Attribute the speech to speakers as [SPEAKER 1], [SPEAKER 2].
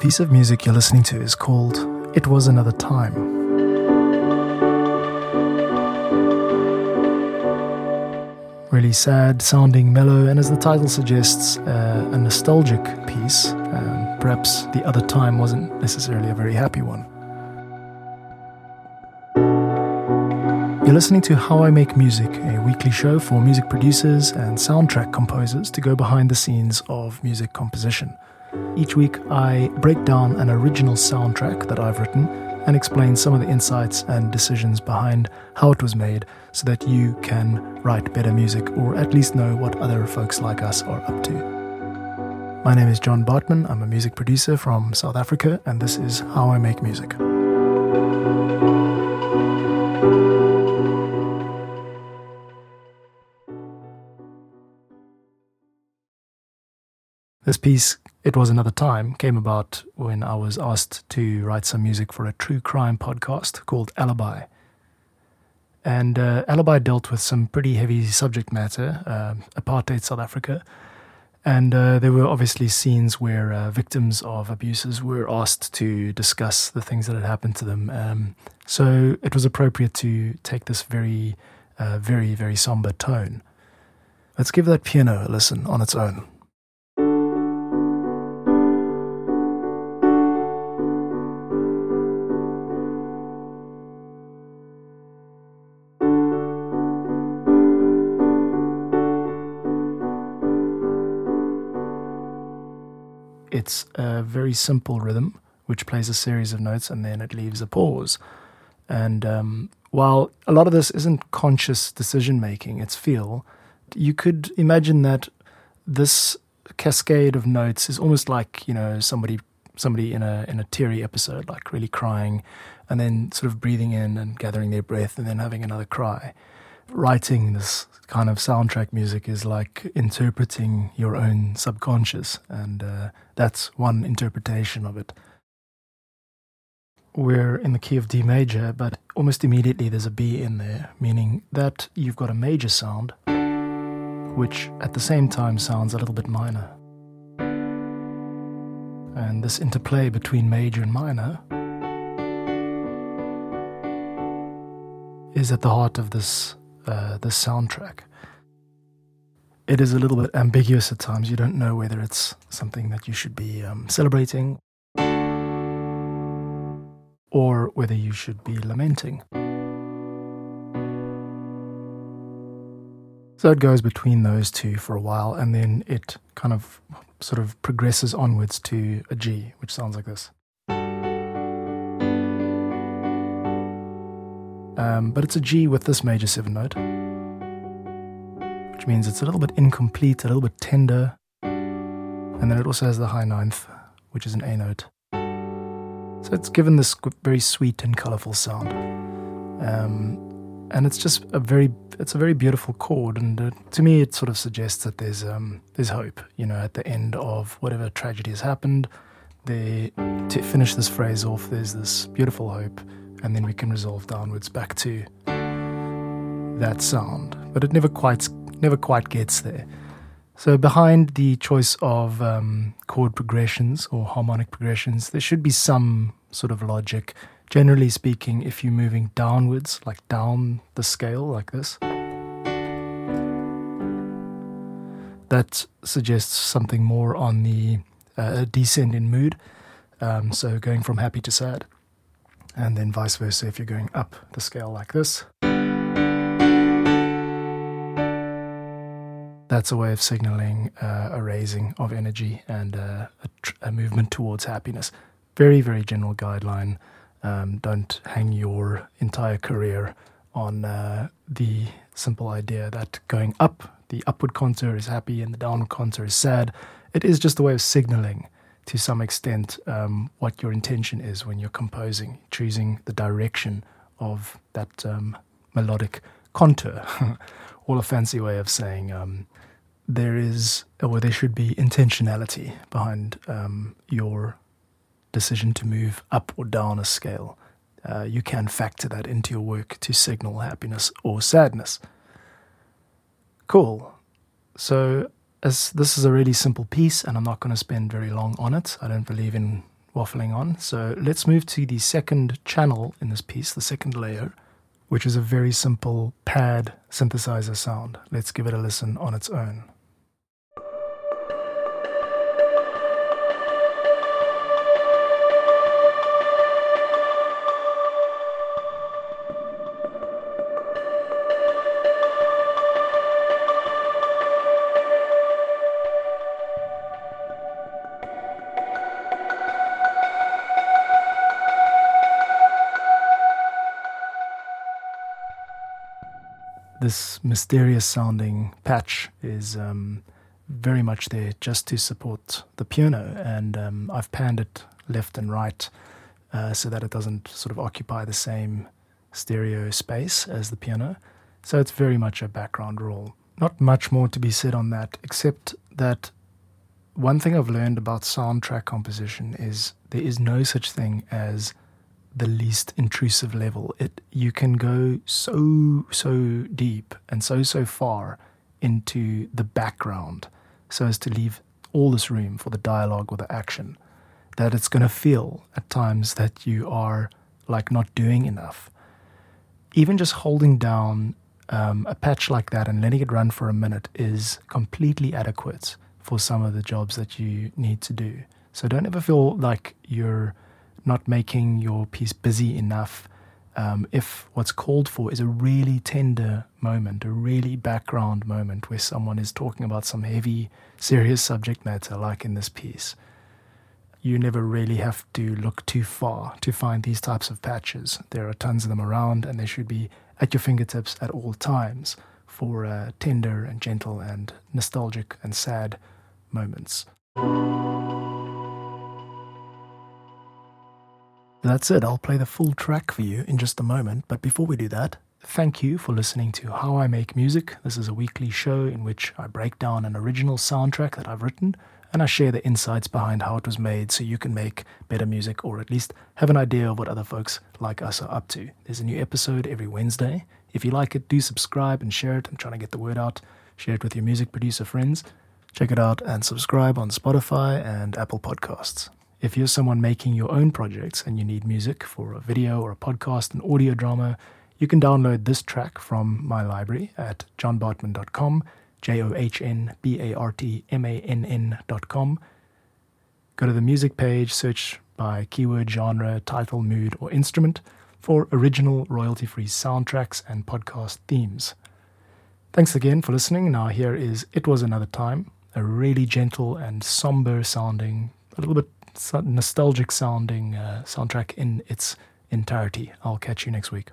[SPEAKER 1] piece of music you're listening to is called It Was Another Time. Really sad sounding, mellow, and as the title suggests, uh, a nostalgic piece. Um, perhaps the other time wasn't necessarily a very happy one. You're listening to How I Make Music, a weekly show for music producers and soundtrack composers to go behind the scenes of music composition. Each week, I break down an original soundtrack that I've written and explain some of the insights and decisions behind how it was made so that you can write better music or at least know what other folks like us are up to. My name is John Bartmann. I'm a music producer from South Africa, and this is How I Make Music. This piece, It Was Another Time, came about when I was asked to write some music for a true crime podcast called Alibi. And uh, Alibi dealt with some pretty heavy subject matter, uh, apartheid South Africa. And uh, there were obviously scenes where uh, victims of abuses were asked to discuss the things that had happened to them. Um, so it was appropriate to take this very, uh, very, very somber tone. Let's give that piano a listen on its own. It's a very simple rhythm which plays a series of notes and then it leaves a pause. And um, while a lot of this isn't conscious decision making, it's feel, you could imagine that this cascade of notes is almost like, you know, somebody somebody in a in a teary episode, like really crying and then sort of breathing in and gathering their breath and then having another cry. Writing this kind of soundtrack music is like interpreting your own subconscious, and uh, that's one interpretation of it. We're in the key of D major, but almost immediately there's a B in there, meaning that you've got a major sound, which at the same time sounds a little bit minor. And this interplay between major and minor is at the heart of this uh, this soundtrack. It is a little bit ambiguous at times. You don't know whether it's something that you should be um, celebrating or whether you should be lamenting. So it goes between those two for a while, and then it kind of sort of progresses onwards to a G, which sounds like this. Um, but it's a G with this major seven note, which means it's a little bit incomplete, a little bit tender. And then it also has the high ninth, which is an A note. So it's given this very sweet and colorful sound. Um, and it's just a very it's a very beautiful chord and uh, to me it sort of suggests that there's um, there's hope you know at the end of whatever tragedy has happened to finish this phrase off there's this beautiful hope and then we can resolve downwards back to that sound. But it never quite never quite gets there. So behind the choice of um, chord progressions or harmonic progressions, there should be some sort of logic. Generally speaking, if you're moving downwards, like down the scale, like this, that suggests something more on the uh, descent in mood. Um, so going from happy to sad and then vice versa if you're going up the scale like this. That's a way of signaling uh, a raising of energy and uh, a, tr- a, movement towards happiness. Very, very general guideline. Um, don't hang your entire career on uh, the simple idea that going up, the upward contour is happy and the downward contour is sad. It is just a way of signaling to some extent um, what your intention is when you're composing, choosing the direction of that um, melodic contour. All a fancy way of saying um, there is, or there should be intentionality behind um, your decision to move up or down a scale. Uh, you can factor that into your work to signal happiness or sadness. Cool. So as this is a really simple piece and I'm not going to spend very long on it. I don't believe in waffling on. So let's move to the second channel in this piece, the second layer, which is a very simple pad synthesizer sound. Let's give it a listen on its own. This mysterious sounding patch is um, very much there just to support the piano, and um, I've panned it left and right uh, so that it doesn't sort of occupy the same stereo space as the piano. So it's very much a background role. Not much more to be said on that, except that one thing I've learned about soundtrack composition is there is no such thing as the least intrusive level. It you can go so so deep and so so far into the background so as to leave all this room for the dialogue or the action that it's going to feel at times that you are like not doing enough. Even just holding down um, a patch like that and letting it run for a minute is completely adequate for some of the jobs that you need to do. So don't ever feel like you're not making your piece busy enough. Um, if what's called for is a really tender moment, a really background moment where someone is talking about some heavy, serious subject matter, like in this piece, you never really have to look too far to find these types of patches. There are tons of them around, and they should be at your fingertips at all times for uh, tender and gentle and nostalgic and sad moments. That's it. I'll play the full track for you in just a moment. But before we do that, thank you for listening to How I Make Music. This is a weekly show in which I break down an original soundtrack that I've written and I share the insights behind how it was made so you can make better music or at least have an idea of what other folks like us are up to. There's a new episode every Wednesday. If you like it, do subscribe and share it. I'm trying to get the word out. Share it with your music producer friends. Check it out and subscribe on Spotify and Apple Podcasts. If you're someone making your own projects and you need music for a video or a podcast, an audio drama, you can download this track from my library at johnbartmann.com, J O H N B A R T M A N N.com. Go to the music page, search by keyword, genre, title, mood, or instrument for original royalty free soundtracks and podcast themes. Thanks again for listening. Now, here is It Was Another Time, a really gentle and somber sounding, a little bit nostalgic sounding uh, soundtrack in its entirety. I'll catch you next week.